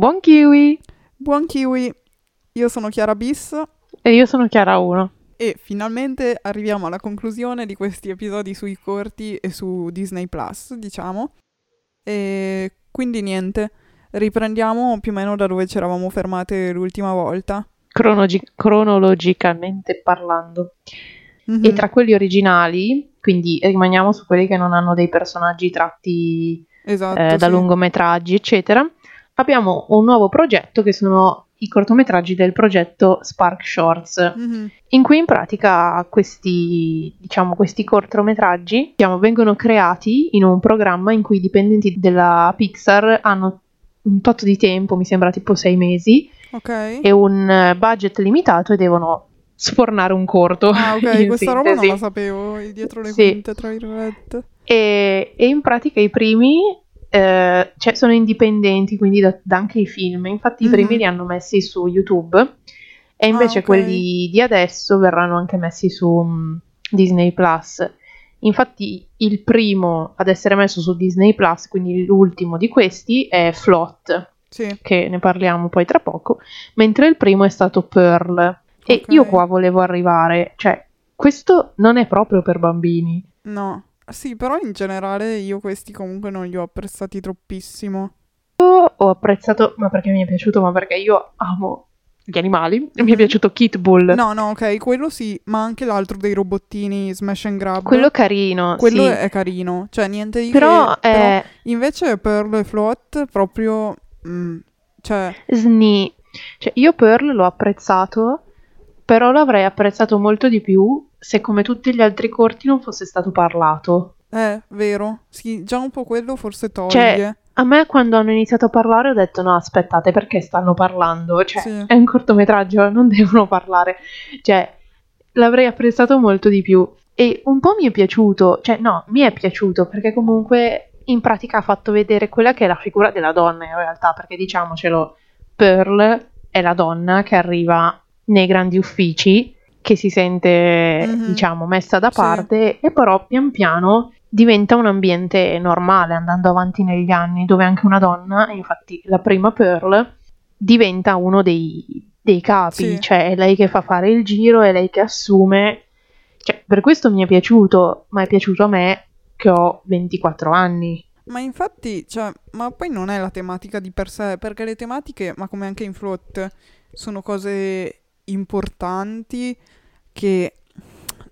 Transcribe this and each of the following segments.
Buon kiwi! Buon kiwi! Io sono Chiara Bis E io sono Chiara 1. e finalmente arriviamo alla conclusione di questi episodi sui corti e su Disney Plus, diciamo. E quindi niente, riprendiamo più o meno da dove ci eravamo fermate l'ultima volta. Cronogi- cronologicamente parlando. Mhm. E tra quelli originali, quindi rimaniamo su quelli che non hanno dei personaggi tratti Esatto, eh, da sì. lungometraggi, eccetera, abbiamo un nuovo progetto che sono i cortometraggi del progetto Spark Shorts. Mhm. in cui in pratica questi, diciamo, questi cortometraggi diciamo, vengono creati in un programma in cui i dipendenti della Pixar hanno un tot di tempo, mi sembra tipo sei mesi, Ok. e un eh, budget limitato e devono sfornare un corto. Ah, ok, questa roba non sintesi. la sapevo, dietro le Sì. quinte, tra virgolette. E, e in pratica i primi eh, cioè, sono indipendenti, quindi da, da anche i film. Infatti, Mhm. i primi li hanno messi su YouTube, e invece Ah, ok. quelli di adesso verranno anche messi su mm, Disney Plus. Infatti, il primo ad essere messo su Disney Plus, quindi l'ultimo di questi, è Flot, Sì. che ne parliamo poi tra poco, mentre il primo è stato Pearl. E Ok. io qua volevo arrivare, cioè, questo non è proprio per bambini. No. Sì, però in generale io questi comunque non li ho apprezzati troppissimo. ho apprezzato, ma perché mi è piaciuto, ma perché io amo gli animali. Mi è Mhm. piaciuto Kit Bull. No, no, ok, quello sì, ma anche l'altro dei robottini Smash and Grab. Quello carino, Quello sì. è carino, cioè niente di Però che, però è invece Pearl e Float proprio mm, cioè sni. Cioè, io Pearl l'ho apprezzato, però l'avrei apprezzato molto di più se come tutti gli altri corti non fosse stato parlato. è vero. Sì, già un po' quello forse toglie. Cioè, A me quando hanno iniziato a parlare ho detto no, aspettate, perché stanno parlando? Cioè, Sì. è un cortometraggio, non devono parlare. Cioè, l'avrei apprezzato molto di più. E un po' mi è piaciuto, cioè no, mi è piaciuto perché comunque in pratica ha fatto vedere quella che è la figura della donna in realtà, perché diciamocelo, Pearl è la donna che arriva nei grandi uffici, che si sente, Mhm. diciamo, messa da Sì. parte e però pian piano diventa un ambiente normale andando avanti negli anni, dove anche una donna, infatti la prima Pearl, diventa uno dei, dei capi, Sì. cioè è lei che fa fare il giro, è lei che assume. Cioè, per questo mi è piaciuto, ma è piaciuto a me che ho 24 anni. Ma infatti, cioè, ma poi non è la tematica di per sé, perché le tematiche, ma come anche in Float, sono cose importanti che,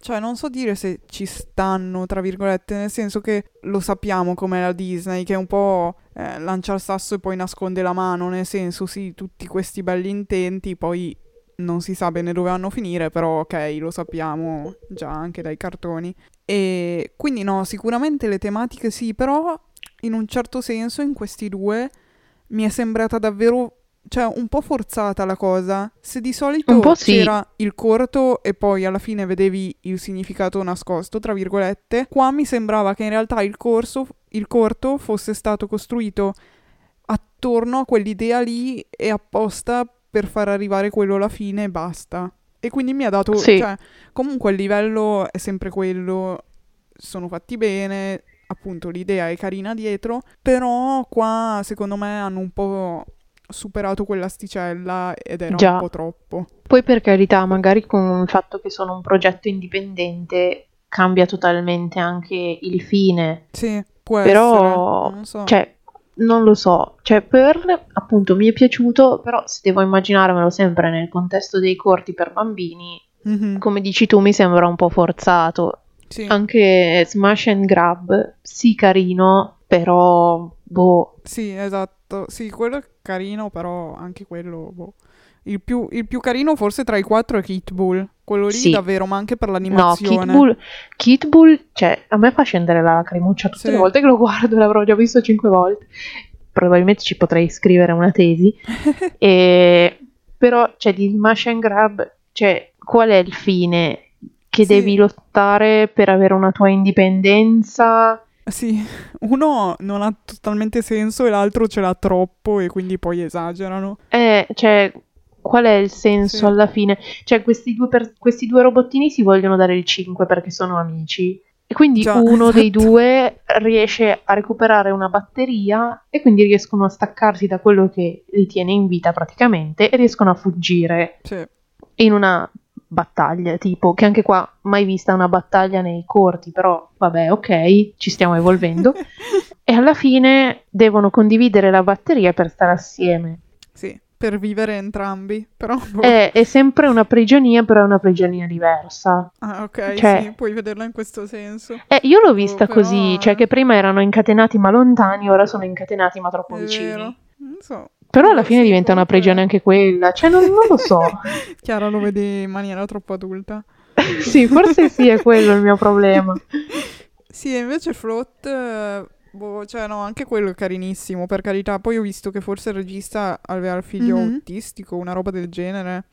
cioè, non so dire se ci stanno, tra virgolette, nel senso che lo sappiamo com'è la Disney, che è un po' eh, lancia il sasso e poi nasconde la mano, nel senso, sì, tutti questi belli intenti, poi non si sa bene dove vanno a finire, però ok, lo sappiamo già anche dai cartoni. E quindi no, sicuramente le tematiche sì, però in un certo senso in questi due mi è sembrata davvero, cioè un po' forzata la cosa. Se di solito sì. c'era il corto e poi alla fine vedevi il significato nascosto, tra virgolette, qua mi sembrava che in realtà il corso, il corto fosse stato costruito attorno a quell'idea lì e apposta per far arrivare quello alla fine e basta. E quindi mi ha dato, Sì. cioè, comunque il livello è sempre quello, sono fatti bene, appunto l'idea è carina dietro, però qua secondo me hanno un po' superato quell'asticella ed era Già. un po' troppo. Poi per carità, magari con il fatto che sono un progetto indipendente cambia totalmente anche il fine. Sì, può Però, essere, non so. cioè, non lo so. Cioè, Pearl, appunto, mi è piaciuto, però se devo immaginarmelo sempre nel contesto dei corti per bambini, Mhm, come dici tu, mi sembra un po' forzato. sì. Anche Smash and Grab, sì, carino, però, boh, Sì, esatto. Sì, quello è carino, però anche quello, boh. Il più, il più carino forse tra i quattro è Kit Bull. Quello lì Sì. davvero, ma anche per No, l'animazione. Kit Bull, Kit Bull, cioè, a me fa scendere la lacrimuccia tutte Sì. le volte che lo guardo, l'avrò già visto cinque volte. Probabilmente ci potrei scrivere una tesi. E- Però, cioè, di Smash and Grab, cioè, qual è il fine? Che Sì. devi lottare per avere una tua indipendenza? Sì, uno non ha totalmente senso e l'altro ce l'ha troppo e quindi poi esagerano. Eh, cioè, qual è il senso Sì. alla fine? Cioè, questi due, per- questi due robottini si vogliono dare il 5 perché sono amici. E quindi Già, uno dei esatto. due riesce a recuperare una batteria e quindi riescono a staccarsi da quello che li tiene in vita praticamente e riescono a fuggire Sì. in una battaglia, tipo, che anche qua mai vista una battaglia nei corti, però vabbè, ok, ci stiamo evolvendo. e alla fine devono condividere la batteria per stare assieme. Sì, per vivere entrambi, però... boh. È, è sempre una prigionia, però è una prigionia diversa. Ah, ok, cioè- sì, puoi vederla in questo senso. Eh, io l'ho vista però, così, cioè che prima erano incatenati ma lontani, ora sono incatenati ma troppo È vicini. vero. Non so. Però alla fine diventa una prigione anche quella, cioè non, non lo so. Chiara lo vede in maniera troppo adulta. sì, forse sì, è quello il mio problema. Sì, invece Float, eh, boh, cioè no, anche quello è carinissimo, per carità. Poi ho visto che forse il regista aveva il figlio Mhm. autistico, una roba del genere.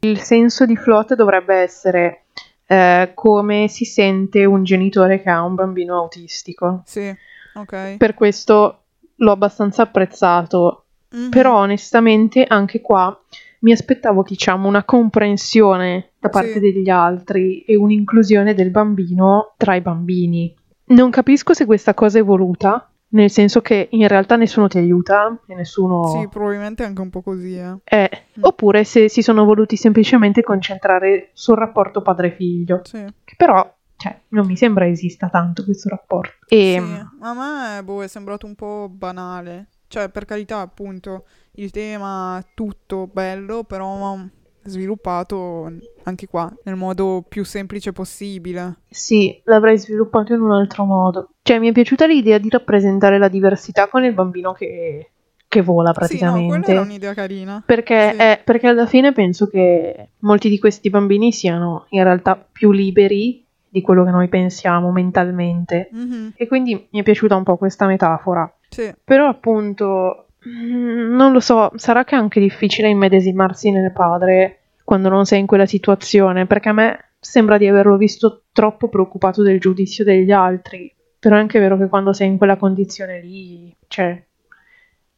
Il senso di float dovrebbe essere eh, come si sente un genitore che ha un bambino autistico. Sì, ok. Per questo l'ho abbastanza apprezzato, Mhm. però onestamente anche qua mi aspettavo diciamo una comprensione da parte Sì. degli altri e un'inclusione del bambino tra i bambini. Non capisco se questa cosa è voluta, nel senso che in realtà nessuno ti aiuta e nessuno... Sì, probabilmente anche un po' così, eh. Eh, Mm. oppure se si sono voluti semplicemente concentrare sul rapporto padre-figlio, Sì. che però cioè, non mi sembra esista tanto questo rapporto. E, Sì, a me boh, è sembrato un po' banale. Cioè, per carità, appunto, il tema tutto bello, però sviluppato anche qua nel modo più semplice possibile. Sì, l'avrei sviluppato in un altro modo. Cioè, mi è piaciuta l'idea di rappresentare la diversità con il bambino che, che vola Sì, no, praticamente. quella era un'idea carina. Perché, Sì. eh, perché alla fine penso che molti di questi bambini siano in realtà più liberi di quello che noi pensiamo mentalmente. Mhm, E quindi mi è piaciuta un po' questa metafora. Sì, Però appunto, mm, non lo so, sarà che è anche difficile immedesimarsi nel padre quando non sei in quella situazione, perché a me sembra di averlo visto troppo preoccupato del giudizio degli altri. Però è anche vero che quando sei in quella condizione lì, cioè,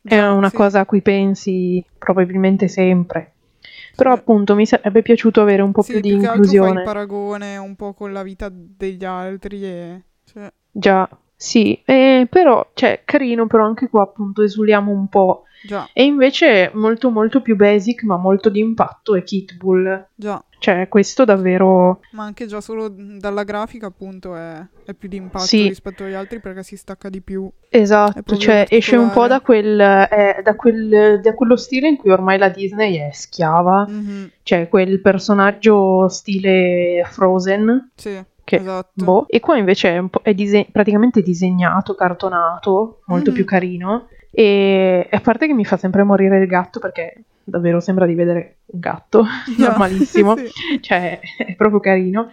è una sì. cosa a cui pensi probabilmente sempre. Però Sì. appunto mi sarebbe piaciuto avere un po' Sì, più di più che altro fai il inclusione. paragone un po' con la vita degli altri e... cioè, Già, sì, eh, però, cioè, carino, però anche qua appunto esuliamo un po'. già, E invece molto molto più basic, ma molto di impatto è Kit Bull. già. Cioè, questo davvero... Ma anche già solo dalla grafica, appunto, è, è più di impatto Sì. rispetto agli altri perché si stacca di più. Esatto, cioè esce un po' da quel, eh, da quel- da quello stile in cui ormai la Disney è schiava. Mhm, Cioè, quel personaggio stile Frozen, Sì, che esatto. boh. E qua invece è, un po', è dise- praticamente disegnato, cartonato, molto Mhm. più carino. E a parte che mi fa sempre morire il gatto perché davvero sembra di vedere un gatto, Già, normalissimo. sì. cioè è proprio carino.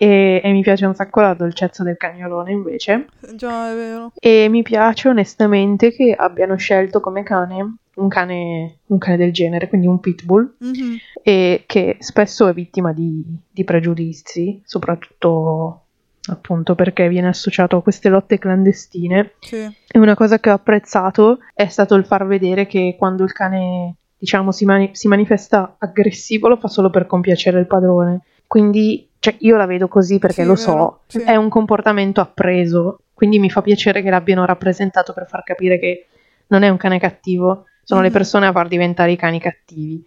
E, e mi piace un sacco la dolcezza del cagnolone invece. Già, è vero. E mi piace onestamente che abbiano scelto come cane un cane, un cane del genere, quindi un pitbull, Mhm, e che spesso è vittima di, di pregiudizi, soprattutto appunto perché viene associato a queste lotte clandestine. Sì, E una cosa che ho apprezzato è stato il far vedere che quando il cane, diciamo, si, mani- si manifesta aggressivo lo fa solo per compiacere il padrone. Quindi, cioè, io la vedo così perché Sì, lo vero, so, sì. è un comportamento appreso, quindi mi fa piacere che l'abbiano rappresentato per far capire che non è un cane cattivo, sono le Mhm. persone a far diventare i cani cattivi.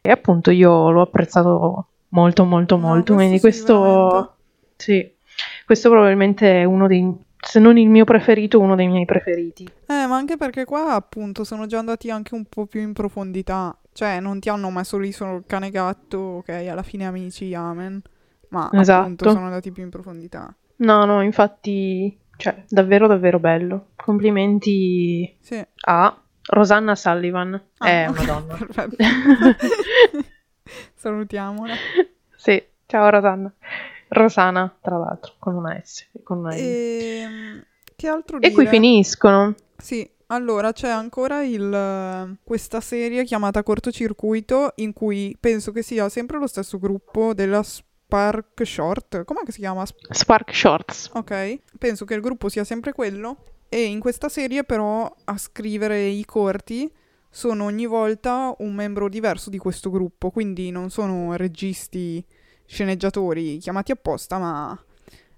E appunto io l'ho apprezzato molto, molto, No, molto, quindi questo sì, questo, veramente. sì, questo probabilmente è uno dei, se non il mio preferito, uno dei miei preferiti. Eh, ma anche perché qua, appunto, sono già andati anche un po' più in profondità. Cioè, non ti hanno messo lì solo il cane gatto, ok, alla fine amici, amen. Ma Esatto. appunto sono andati più in profondità. No, no, infatti, cioè, davvero, davvero bello. Complimenti Sì. a Rosanna Sullivan. Ah, è ok, una donna. Perfetto. Salutiamola. sì, ciao Rosanna. Rosana, tra l'altro, con una S e con una. E, Ehm, che altro qui dire? finiscono. Sì, allora c'è ancora il, questa serie chiamata Cortocircuito in cui penso che sia sempre lo stesso gruppo della Spark Short. Com'è che si chiama? Sp- Spark Shorts. Ok, penso che il gruppo sia sempre quello. E in questa serie però a scrivere i corti sono ogni volta un membro diverso di questo gruppo, quindi non sono registi, sceneggiatori chiamati apposta, ma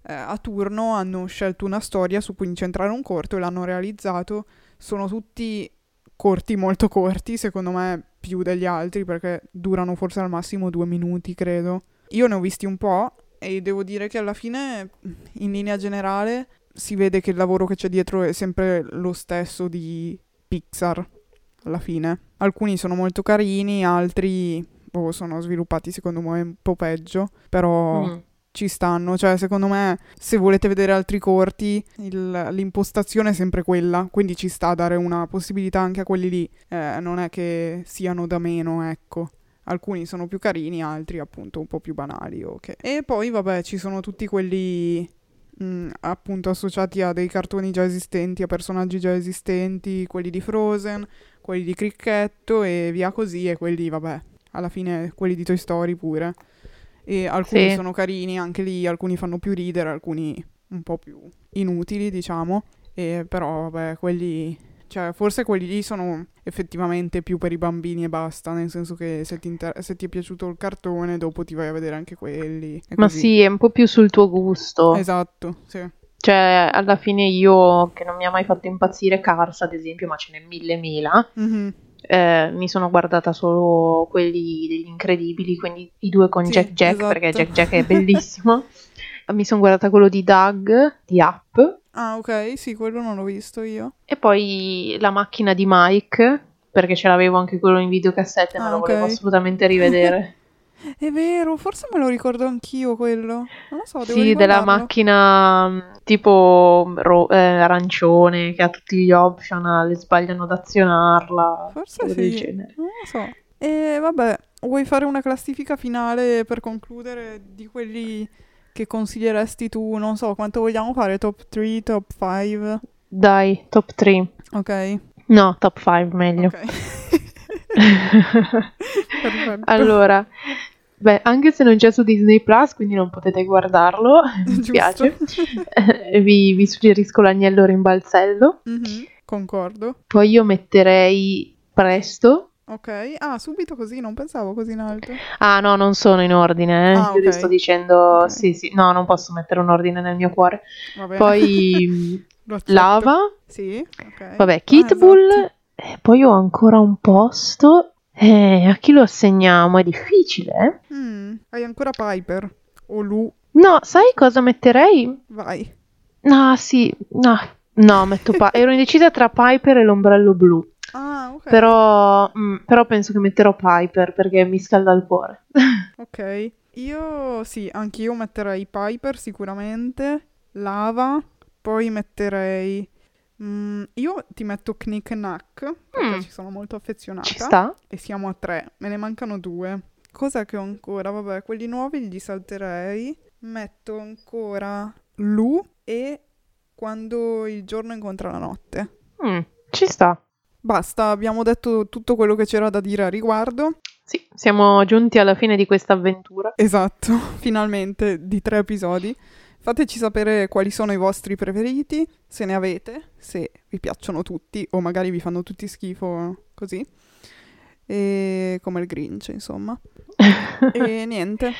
eh, a turno hanno scelto una storia su cui incentrare un corto e l'hanno realizzato. Sono tutti corti molto corti, secondo me più degli altri perché durano forse al massimo due minuti, credo. Io ne ho visti un po' e devo dire che alla fine, in linea generale, si vede che il lavoro che c'è dietro è sempre lo stesso di Pixar, alla fine. Alcuni sono molto carini, altri boh, sono sviluppati secondo me un po' peggio, però... Mm ci stanno. Cioè, secondo me, se volete vedere altri corti, il, l'impostazione è sempre quella. Quindi ci sta a dare una possibilità anche a quelli lì. Eh, non è che siano da meno, ecco. Alcuni sono più carini, altri appunto un po' più banali. Okay. E poi, vabbè, ci sono tutti quelli mh, mm, appunto associati a dei cartoni già esistenti, a personaggi già esistenti, quelli di Frozen, quelli di Cricchetto e via così, e quelli, vabbè, alla fine quelli di Toy Story pure. E alcuni sì. sono carini, anche lì alcuni fanno più ridere, alcuni un po' più inutili, diciamo. E però, vabbè, quelli cioè, forse quelli lì sono effettivamente più per i bambini e basta, nel senso che se ti, inter- se ti è piaciuto il cartone, dopo ti vai a vedere anche quelli. Ma così. sì, è un po' più sul tuo gusto. Esatto, sì. Cioè, alla fine io, che non mi ha mai fatto impazzire Cars, ad esempio, ma ce n'è mille mila, mm-hmm. eh, mi sono guardata solo quelli degli incredibili, quindi i due con sì, Jack Jack, esatto. perché Jack Jack è bellissimo. mi sono guardata quello di Doug, di Up, Ah, ok, sì, quello non l'ho visto io. E poi la macchina di Mike, perché ce l'avevo anche quello in videocassette, ah, ma lo okay. volevo assolutamente rivedere. È vero, forse me lo ricordo anch'io quello. Non lo so, devo Sì, della macchina mm, tipo ro- eh, arancione che ha tutti gli optional, sbagliano ad azionarla. Forse sì, non lo so. E vabbè, vuoi fare una classifica finale per concludere di quelli che consiglieresti tu? Non so, quanto vogliamo fare? Top 3, top 5? Dai, top 3. Ok. No, top 5 meglio. Ok. allora, beh, anche se non c'è su Disney Plus, quindi non potete guardarlo, mi spiace. vi, vi, suggerisco l'agnello rimbalzello. Mm-hmm, concordo. Poi io metterei Presto Ok, ah, subito così, non pensavo così in alto. Ah, no, non sono in ordine, eh. Ah, Io okay. sto dicendo, okay. sì, sì, no, non posso mettere un ordine nel mio cuore. Poi Lava. Sì, ok. Vabbè, Kitbull. Ah, esatto. E poi ho ancora un posto. Eh, a chi lo assegniamo? È difficile, eh? Mm, hai ancora Piper o Lu? No, sai cosa metterei? Vai. No, sì, no, no, metto pa- ero indecisa tra Piper e l'ombrello blu. Ah, ok. Però, mh, mm, però penso che metterò Piper perché mi scalda il cuore. ok. Io sì, anch'io metterei Piper sicuramente, Lava, poi metterei... Mm, io ti metto Knick Knack perché mm. ci sono molto affezionata. Ci sta? E siamo a tre, me ne mancano due. Cosa che ho ancora? Vabbè, quelli nuovi li salterei. Metto ancora Lu e quando il giorno incontra la notte. Mm, ci sta. Basta, abbiamo detto tutto quello che c'era da dire a riguardo. Sì, siamo giunti alla fine di questa avventura. Esatto, finalmente di tre episodi. Fateci sapere quali sono i vostri preferiti, se ne avete, se vi piacciono tutti o magari vi fanno tutti schifo così. E come il Grinch, insomma. e niente.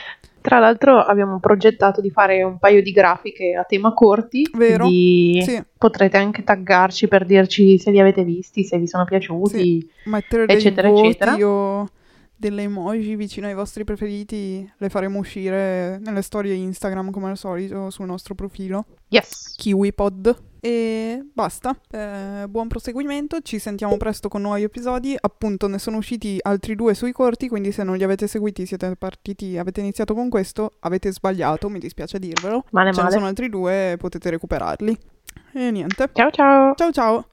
Tra l'altro abbiamo progettato di fare un paio di grafiche a tema corti, Vero? Sì. potrete anche taggarci per dirci se li avete visti, se vi sono piaciuti, sì. Mettere eccetera, voti eccetera. o delle emoji vicino ai vostri preferiti, le faremo uscire nelle storie Instagram come al solito sul nostro profilo. Yes. KiwiPod. E basta, eh, buon proseguimento, ci sentiamo presto con nuovi episodi, appunto ne sono usciti altri due sui corti, quindi se non li avete seguiti siete partiti, avete iniziato con questo, avete sbagliato, mi dispiace dirvelo, male, ce male. ne sono altri due, potete recuperarli. E niente. Ciao ciao. Ciao ciao.